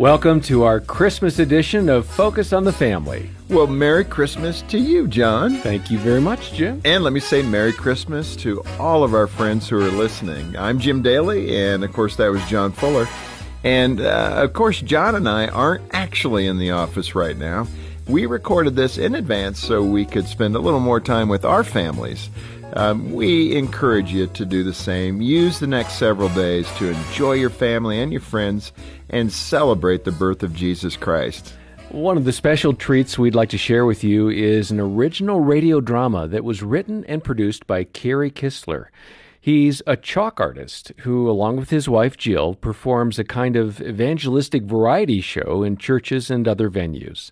Welcome to our Christmas edition of Focus on the Family. Well, Merry Christmas to you, John. Thank you very much, Jim. And let me say Merry Christmas to all of our friends who are listening. I'm Jim Daly, and of course, that was John Fuller. And uh, of course, John and I aren't actually in the office right now. We recorded this in advance so we could spend a little more time with our families. Um, we encourage you to do the same. Use the next several days to enjoy your family and your friends and celebrate the birth of Jesus Christ. One of the special treats we'd like to share with you is an original radio drama that was written and produced by Kerry Kistler. He's a chalk artist who, along with his wife Jill, performs a kind of evangelistic variety show in churches and other venues.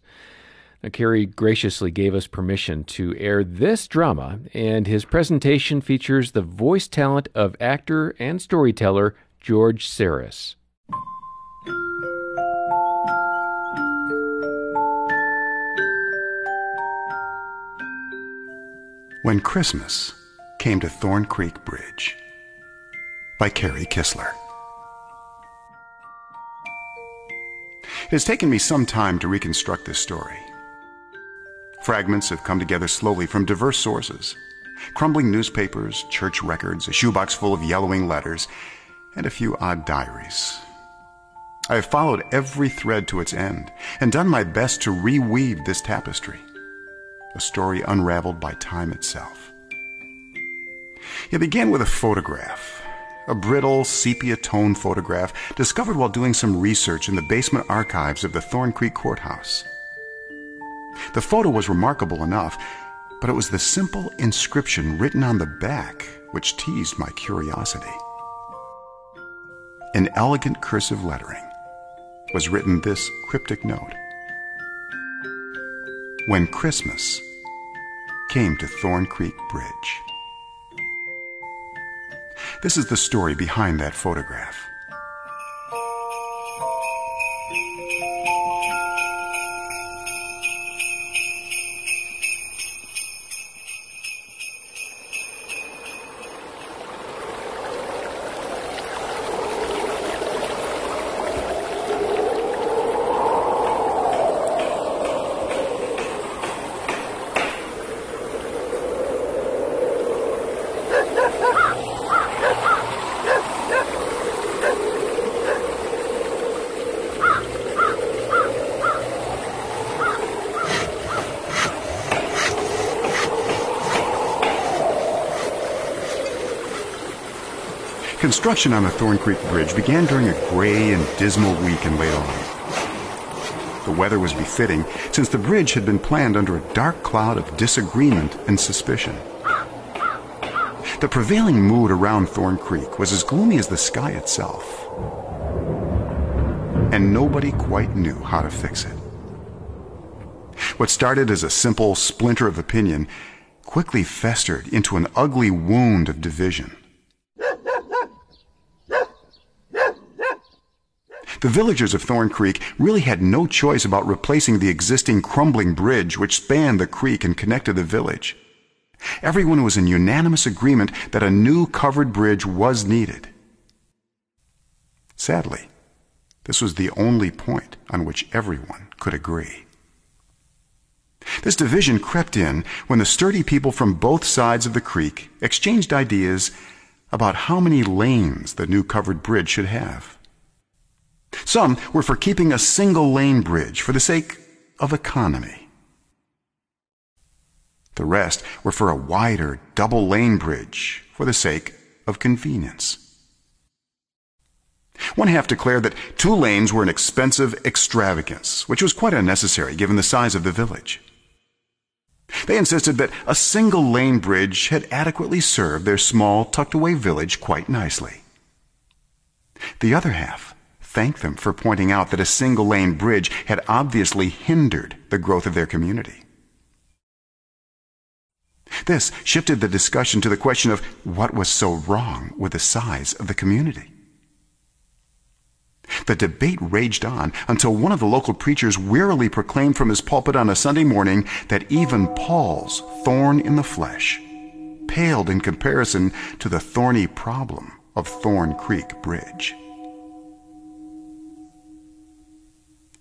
Now, graciously gave us permission to air this drama, and his presentation features the voice talent of actor and storyteller George Sarris. When Christmas Came to Thorn Creek Bridge by Kerry Kistler. It has taken me some time to reconstruct this story. Fragments have come together slowly from diverse sources crumbling newspapers, church records, a shoebox full of yellowing letters, and a few odd diaries. I have followed every thread to its end and done my best to reweave this tapestry, a story unraveled by time itself. It began with a photograph, a brittle sepia tone photograph discovered while doing some research in the basement archives of the Thorn Creek Courthouse. The photo was remarkable enough, but it was the simple inscription written on the back which teased my curiosity. In elegant cursive lettering was written this cryptic note When Christmas came to Thorn Creek Bridge. This is the story behind that photograph. Construction on the Thorn Creek Bridge began during a gray and dismal week in late autumn. The weather was befitting since the bridge had been planned under a dark cloud of disagreement and suspicion. The prevailing mood around Thorn Creek was as gloomy as the sky itself. And nobody quite knew how to fix it. What started as a simple splinter of opinion quickly festered into an ugly wound of division. The villagers of Thorn Creek really had no choice about replacing the existing crumbling bridge which spanned the creek and connected the village. Everyone was in unanimous agreement that a new covered bridge was needed. Sadly, this was the only point on which everyone could agree. This division crept in when the sturdy people from both sides of the creek exchanged ideas about how many lanes the new covered bridge should have. Some were for keeping a single lane bridge for the sake of economy. The rest were for a wider double lane bridge for the sake of convenience. One half declared that two lanes were an expensive extravagance, which was quite unnecessary given the size of the village. They insisted that a single lane bridge had adequately served their small, tucked away village quite nicely. The other half thanked them for pointing out that a single lane bridge had obviously hindered the growth of their community. This shifted the discussion to the question of what was so wrong with the size of the community. The debate raged on until one of the local preachers wearily proclaimed from his pulpit on a Sunday morning that even Paul's thorn in the flesh paled in comparison to the thorny problem of Thorn Creek Bridge.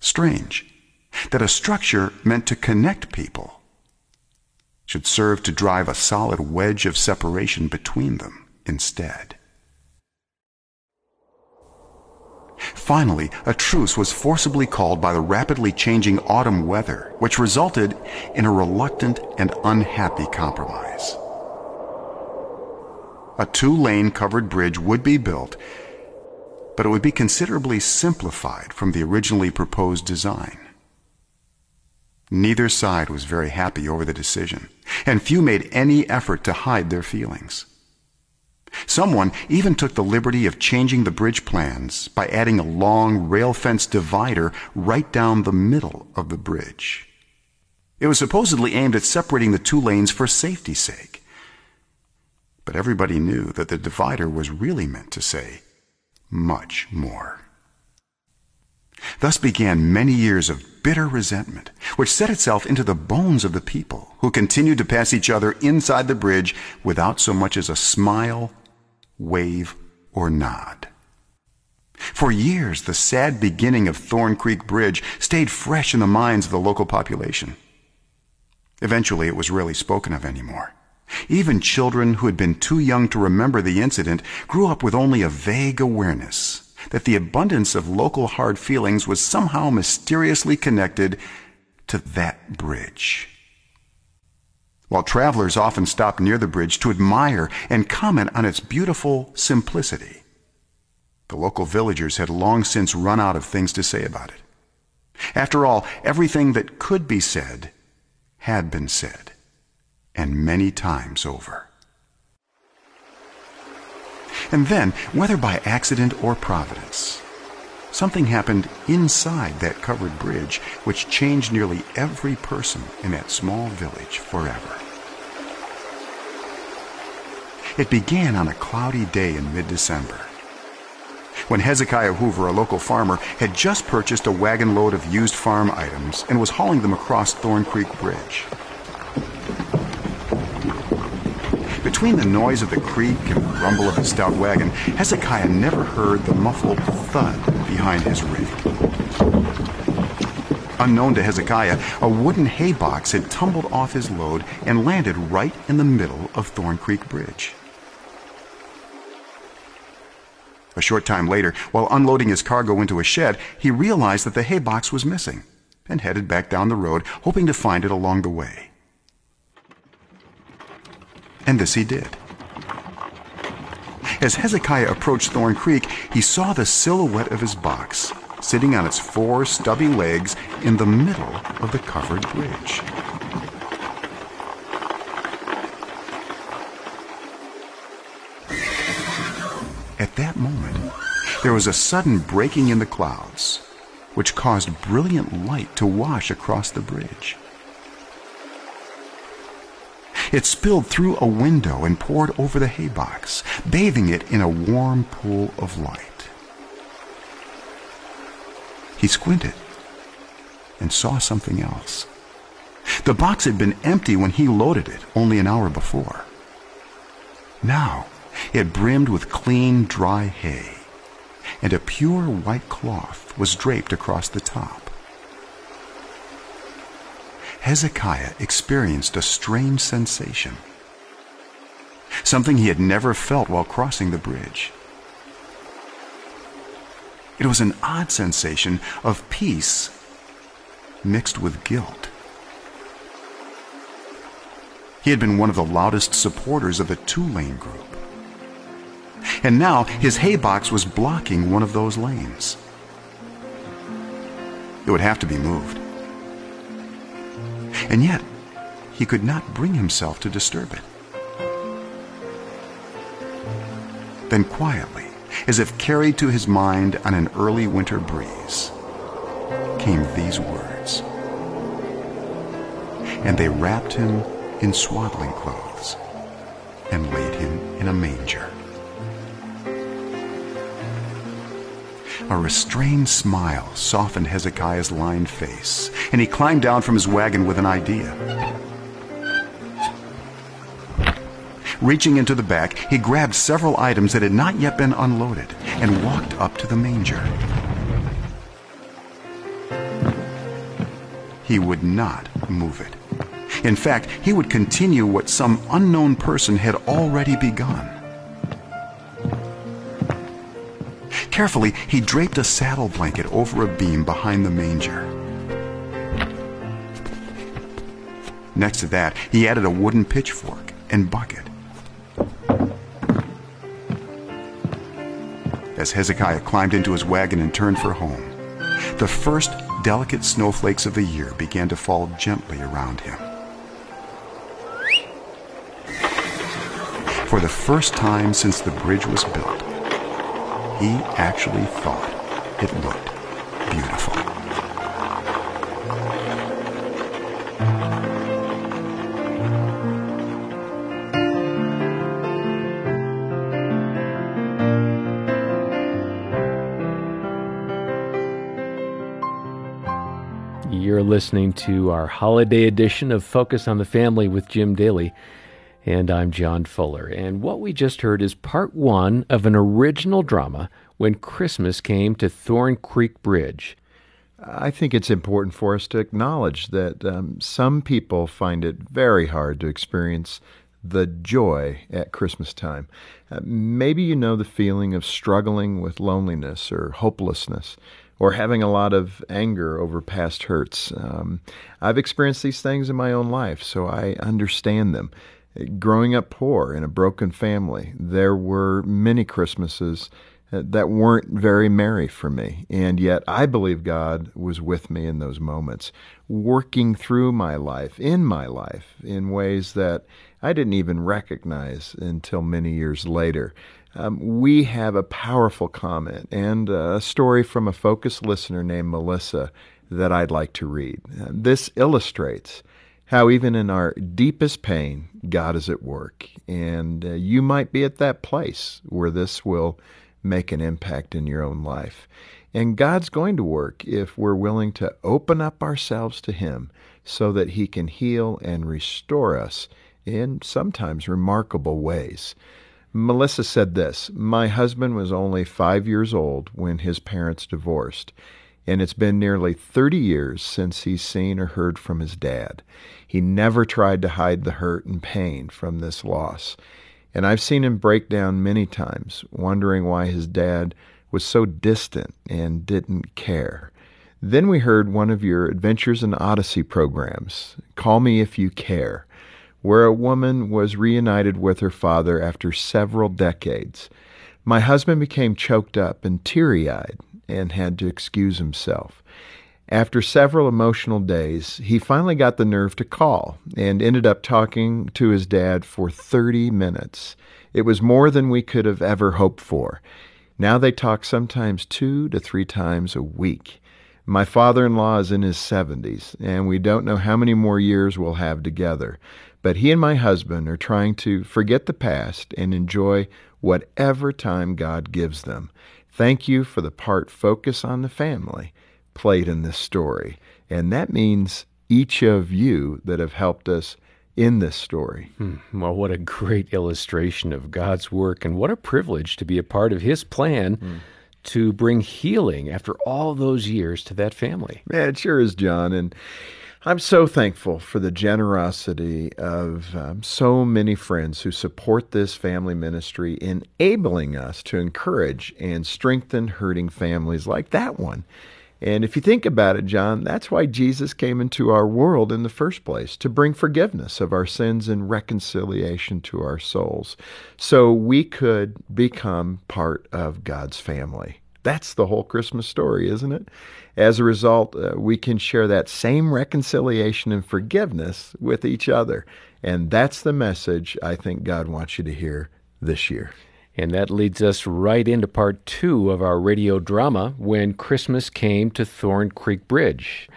Strange that a structure meant to connect people should serve to drive a solid wedge of separation between them instead. Finally, a truce was forcibly called by the rapidly changing autumn weather, which resulted in a reluctant and unhappy compromise. A two lane covered bridge would be built, but it would be considerably simplified from the originally proposed design. Neither side was very happy over the decision, and few made any effort to hide their feelings. Someone even took the liberty of changing the bridge plans by adding a long rail fence divider right down the middle of the bridge. It was supposedly aimed at separating the two lanes for safety's sake. But everybody knew that the divider was really meant to say much more. Thus began many years of bitter resentment, which set itself into the bones of the people, who continued to pass each other inside the bridge without so much as a smile, wave, or nod. For years, the sad beginning of Thorn Creek Bridge stayed fresh in the minds of the local population. Eventually, it was rarely spoken of anymore. Even children who had been too young to remember the incident grew up with only a vague awareness that the abundance of local hard feelings was somehow mysteriously connected to that bridge. While travelers often stopped near the bridge to admire and comment on its beautiful simplicity, the local villagers had long since run out of things to say about it. After all, everything that could be said had been said, and many times over. And then, whether by accident or providence, something happened inside that covered bridge which changed nearly every person in that small village forever. It began on a cloudy day in mid December. When Hezekiah Hoover, a local farmer, had just purchased a wagon load of used farm items and was hauling them across Thorn Creek Bridge. Between the noise of the creek and the rumble of the stout wagon, Hezekiah never heard the muffled thud behind his rig. Unknown to Hezekiah, a wooden hay box had tumbled off his load and landed right in the middle of Thorn Creek Bridge. A short time later, while unloading his cargo into a shed, he realized that the hay box was missing and headed back down the road, hoping to find it along the way. And this he did. As Hezekiah approached Thorn Creek, he saw the silhouette of his box sitting on its four stubby legs in the middle of the covered bridge. At that moment, there was a sudden breaking in the clouds, which caused brilliant light to wash across the bridge. It spilled through a window and poured over the haybox, bathing it in a warm pool of light. He squinted and saw something else. The box had been empty when he loaded it only an hour before. Now it brimmed with clean, dry hay, and a pure white cloth was draped across the top. Hezekiah experienced a strange sensation, something he had never felt while crossing the bridge. It was an odd sensation of peace mixed with guilt. He had been one of the loudest supporters of the two lane group. And now his haybox was blocking one of those lanes. It would have to be moved. And yet, he could not bring himself to disturb it. Then quietly, as if carried to his mind on an early winter breeze, came these words. And they wrapped him in swaddling clothes and laid him in a manger. A restrained smile softened Hezekiah's lined face, and he climbed down from his wagon with an idea. Reaching into the back, he grabbed several items that had not yet been unloaded and walked up to the manger. he would not move it. In fact, he would continue what some unknown person had already begun. Carefully, he draped a saddle blanket over a beam behind the manger. Next to that, he added a wooden pitchfork and bucket. As Hezekiah climbed into his wagon and turned for home, the first delicate snowflakes of the year began to fall gently around him. For the first time since the bridge was built, he actually thought it looked beautiful. You're listening to our holiday edition of Focus on the Family with Jim Daly. And I'm John Fuller. And what we just heard is part one of an original drama when Christmas came to Thorn Creek Bridge. I think it's important for us to acknowledge that um, some people find it very hard to experience the joy at Christmas time. Uh, maybe you know the feeling of struggling with loneliness or hopelessness or having a lot of anger over past hurts. Um, I've experienced these things in my own life, so I understand them. Growing up poor in a broken family, there were many Christmases uh, that weren't very merry for me. And yet I believe God was with me in those moments, working through my life, in my life, in ways that I didn't even recognize until many years later. Um, we have a powerful comment and a story from a focused listener named Melissa that I'd like to read. Uh, this illustrates how even in our deepest pain, God is at work. And uh, you might be at that place where this will make an impact in your own life. And God's going to work if we're willing to open up ourselves to Him so that He can heal and restore us in sometimes remarkable ways. Melissa said this My husband was only five years old when his parents divorced and it's been nearly 30 years since he's seen or heard from his dad. He never tried to hide the hurt and pain from this loss. And I've seen him break down many times, wondering why his dad was so distant and didn't care. Then we heard one of your Adventures in Odyssey programs, Call Me If You Care, where a woman was reunited with her father after several decades. My husband became choked up and teary eyed and had to excuse himself. After several emotional days, he finally got the nerve to call and ended up talking to his dad for 30 minutes. It was more than we could have ever hoped for. Now they talk sometimes two to three times a week. My father in law is in his 70s, and we don't know how many more years we'll have together. But he and my husband are trying to forget the past and enjoy whatever time God gives them. Thank you for the part Focus on the Family played in this story. And that means each of you that have helped us in this story. Hmm. Well, what a great illustration of God's work, and what a privilege to be a part of His plan. Hmm. To bring healing after all those years to that family. Yeah, it sure is, John. And I'm so thankful for the generosity of um, so many friends who support this family ministry, enabling us to encourage and strengthen hurting families like that one. And if you think about it, John, that's why Jesus came into our world in the first place to bring forgiveness of our sins and reconciliation to our souls so we could become part of God's family. That's the whole Christmas story, isn't it? As a result, uh, we can share that same reconciliation and forgiveness with each other. And that's the message I think God wants you to hear this year. And that leads us right into part two of our radio drama, When Christmas Came to Thorn Creek Bridge.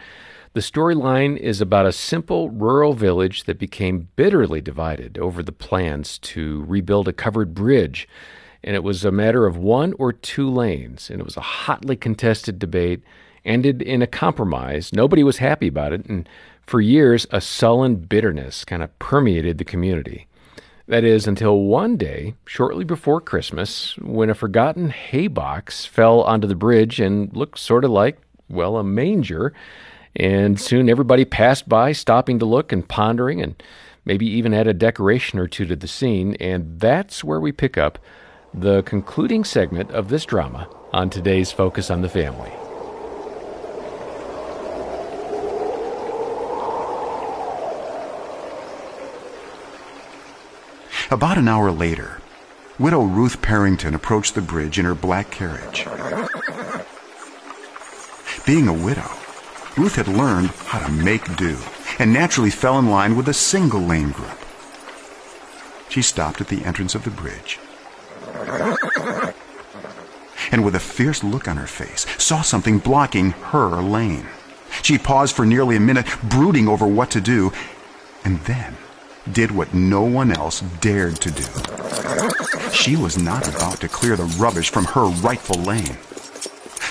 The storyline is about a simple rural village that became bitterly divided over the plans to rebuild a covered bridge. And it was a matter of one or two lanes, and it was a hotly contested debate ended in a compromise. Nobody was happy about it, and for years, a sullen bitterness kind of permeated the community. That is, until one day, shortly before Christmas, when a forgotten hay box fell onto the bridge and looked sort of like, well, a manger. And soon everybody passed by, stopping to look and pondering, and maybe even add a decoration or two to the scene. And that's where we pick up the concluding segment of this drama on today's Focus on the Family. About an hour later, widow Ruth Parrington approached the bridge in her black carriage. Being a widow, Ruth had learned how to make do and naturally fell in line with a single lane group. She stopped at the entrance of the bridge and with a fierce look on her face saw something blocking her lane. She paused for nearly a minute, brooding over what to do, and then did what no one else dared to do. She was not about to clear the rubbish from her rightful lane.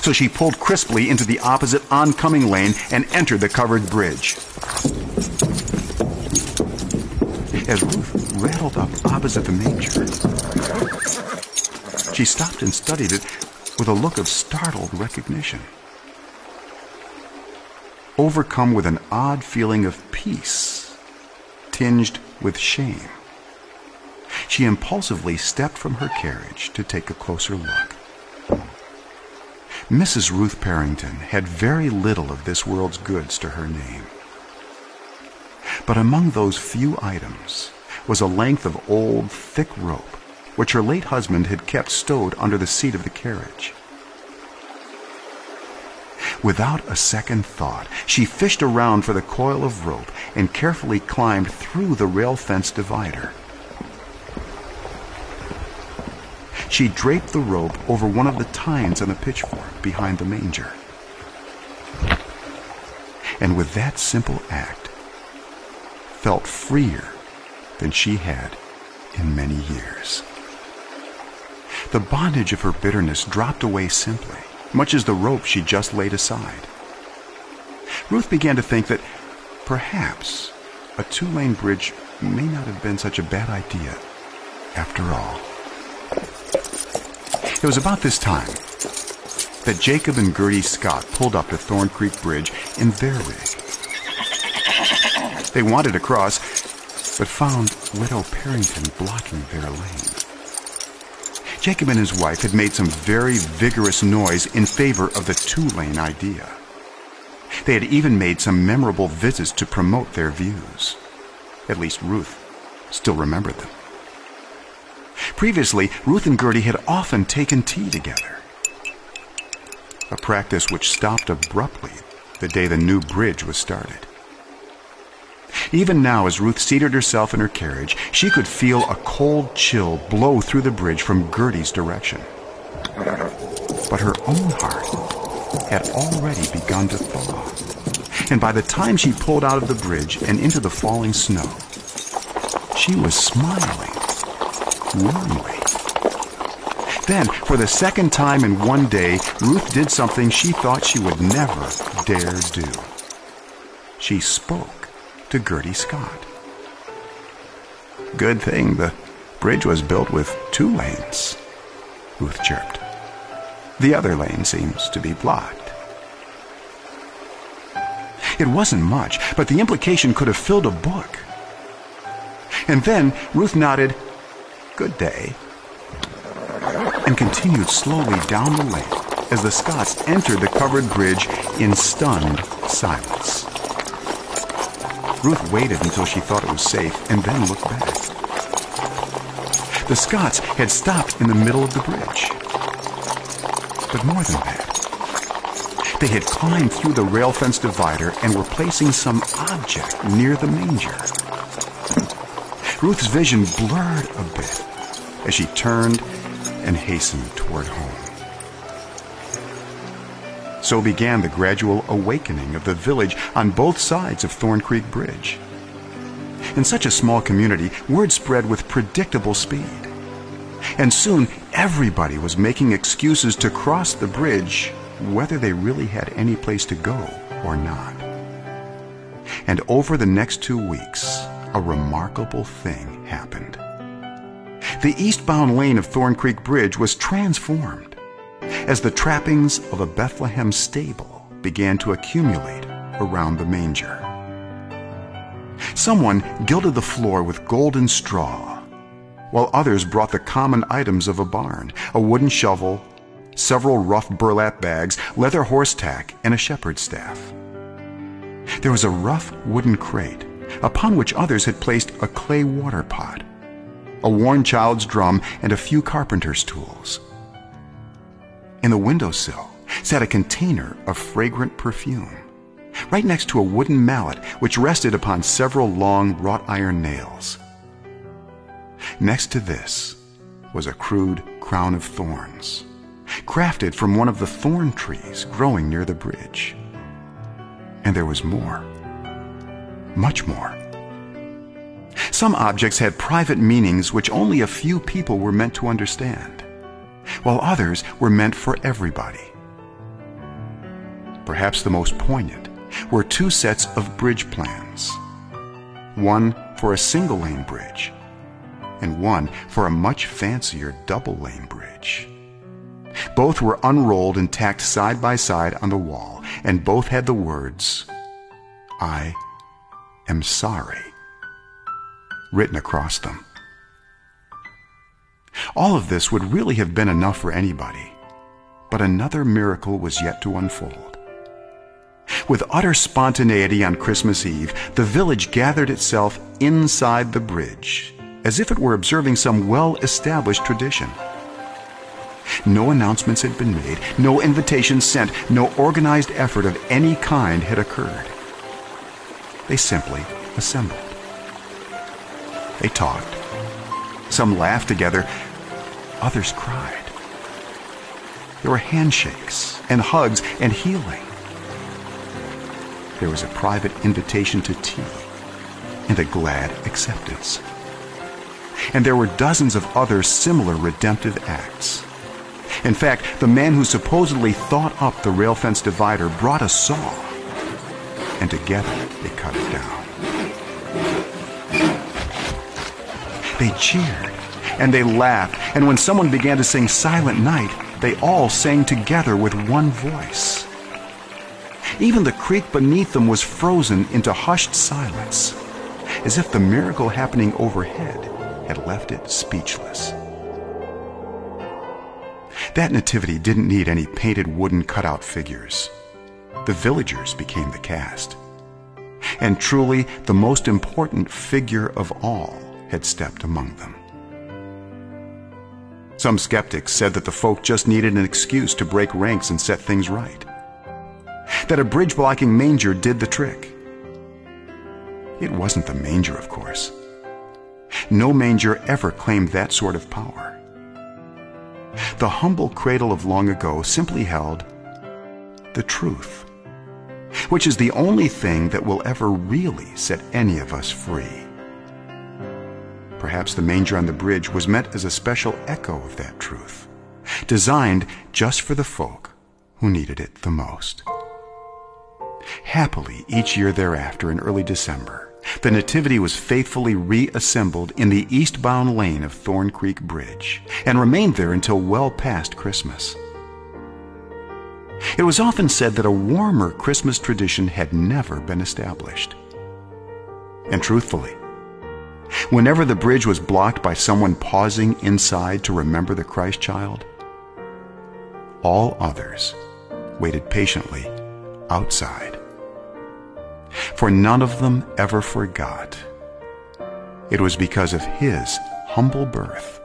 So she pulled crisply into the opposite oncoming lane and entered the covered bridge. As Ruth rattled up opposite the manger, she stopped and studied it with a look of startled recognition. Overcome with an odd feeling of peace, tinged with shame, she impulsively stepped from her carriage to take a closer look. Mrs. Ruth Parrington had very little of this world's goods to her name. But among those few items was a length of old, thick rope which her late husband had kept stowed under the seat of the carriage. Without a second thought, she fished around for the coil of rope and carefully climbed through the rail fence divider. She draped the rope over one of the tines on the pitchfork behind the manger. And with that simple act, felt freer than she had in many years. The bondage of her bitterness dropped away simply, much as the rope she just laid aside. Ruth began to think that perhaps a two lane bridge may not have been such a bad idea after all. It was about this time that Jacob and Gertie Scott pulled up to Thorn Creek Bridge in their rig. They wanted to cross, but found Widow Parrington blocking their lane. Jacob and his wife had made some very vigorous noise in favor of the two-lane idea. They had even made some memorable visits to promote their views. At least Ruth still remembered them. Previously, Ruth and Gertie had often taken tea together, a practice which stopped abruptly the day the new bridge was started. Even now, as Ruth seated herself in her carriage, she could feel a cold chill blow through the bridge from Gertie's direction. But her own heart had already begun to thaw. And by the time she pulled out of the bridge and into the falling snow, she was smiling warmly. Then, for the second time in one day, Ruth did something she thought she would never dare do. She spoke to Gertie Scott. Good thing the bridge was built with two lanes, Ruth chirped. The other lane seems to be blocked. It wasn't much, but the implication could have filled a book. And then Ruth nodded, Good day, and continued slowly down the lane as the Scotts entered the covered bridge in stunned silence. Ruth waited until she thought it was safe and then looked back. The Scotts had stopped in the middle of the bridge. But more than that, they had climbed through the rail fence divider and were placing some object near the manger. Ruth's vision blurred a bit as she turned and hastened toward home. So began the gradual awakening of the village on both sides of Thorn Creek Bridge. In such a small community, word spread with predictable speed. And soon everybody was making excuses to cross the bridge, whether they really had any place to go or not. And over the next two weeks, a remarkable thing happened. The eastbound lane of Thorn Creek Bridge was transformed as the trappings of a Bethlehem stable began to accumulate around the manger. Someone gilded the floor with golden straw, while others brought the common items of a barn a wooden shovel, several rough burlap bags, leather horse tack, and a shepherd's staff. There was a rough wooden crate, upon which others had placed a clay water pot, a worn child's drum, and a few carpenter's tools. In the windowsill sat a container of fragrant perfume, right next to a wooden mallet which rested upon several long wrought iron nails. Next to this was a crude crown of thorns, crafted from one of the thorn trees growing near the bridge. And there was more, much more. Some objects had private meanings which only a few people were meant to understand, while others were meant for everybody. Perhaps the most poignant were two sets of bridge plans one for a single lane bridge, and one for a much fancier double lane bridge. Both were unrolled and tacked side by side on the wall, and both had the words, I am sorry, written across them. All of this would really have been enough for anybody, but another miracle was yet to unfold. With utter spontaneity on Christmas Eve, the village gathered itself inside the bridge, as if it were observing some well established tradition. No announcements had been made, no invitations sent, no organized effort of any kind had occurred. They simply assembled. They talked. Some laughed together, others cried. There were handshakes and hugs and healing. There was a private invitation to tea and a glad acceptance. And there were dozens of other similar redemptive acts. In fact, the man who supposedly thought up the rail fence divider brought a saw, and together they cut it down. They cheered, and they laughed, and when someone began to sing Silent Night, they all sang together with one voice. Even the creek beneath them was frozen into hushed silence, as if the miracle happening overhead had left it speechless. That nativity didn't need any painted wooden cutout figures. The villagers became the cast. And truly, the most important figure of all had stepped among them. Some skeptics said that the folk just needed an excuse to break ranks and set things right. That a bridge blocking manger did the trick. It wasn't the manger, of course. No manger ever claimed that sort of power. The humble cradle of long ago simply held the truth, which is the only thing that will ever really set any of us free. Perhaps the manger on the bridge was meant as a special echo of that truth, designed just for the folk who needed it the most. Happily, each year thereafter in early December, the Nativity was faithfully reassembled in the eastbound lane of Thorn Creek Bridge and remained there until well past Christmas. It was often said that a warmer Christmas tradition had never been established. And truthfully, whenever the bridge was blocked by someone pausing inside to remember the Christ child, all others waited patiently outside for none of them ever forgot. It was because of his humble birth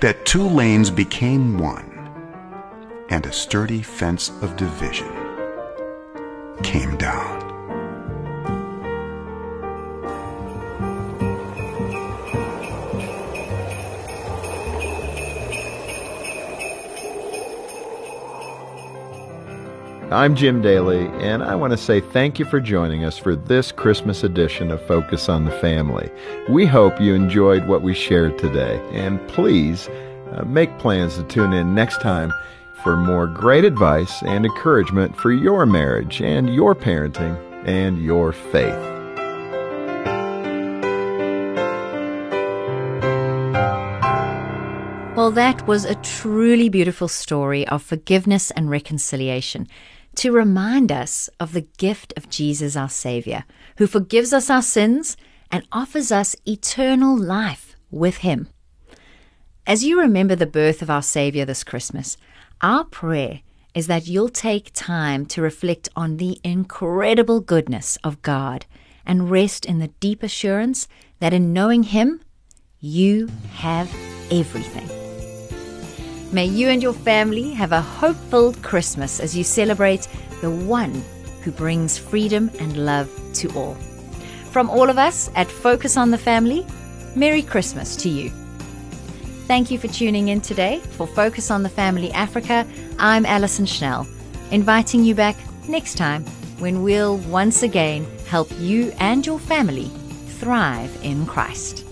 that two lanes became one, and a sturdy fence of division came down. I'm Jim Daly, and I want to say thank you for joining us for this Christmas edition of Focus on the Family. We hope you enjoyed what we shared today, and please uh, make plans to tune in next time for more great advice and encouragement for your marriage and your parenting and your faith. Well, that was a truly beautiful story of forgiveness and reconciliation. To remind us of the gift of Jesus, our Savior, who forgives us our sins and offers us eternal life with Him. As you remember the birth of our Savior this Christmas, our prayer is that you'll take time to reflect on the incredible goodness of God and rest in the deep assurance that in knowing Him, you have everything. May you and your family have a hope filled Christmas as you celebrate the one who brings freedom and love to all. From all of us at Focus on the Family, Merry Christmas to you. Thank you for tuning in today for Focus on the Family Africa. I'm Alison Schnell, inviting you back next time when we'll once again help you and your family thrive in Christ.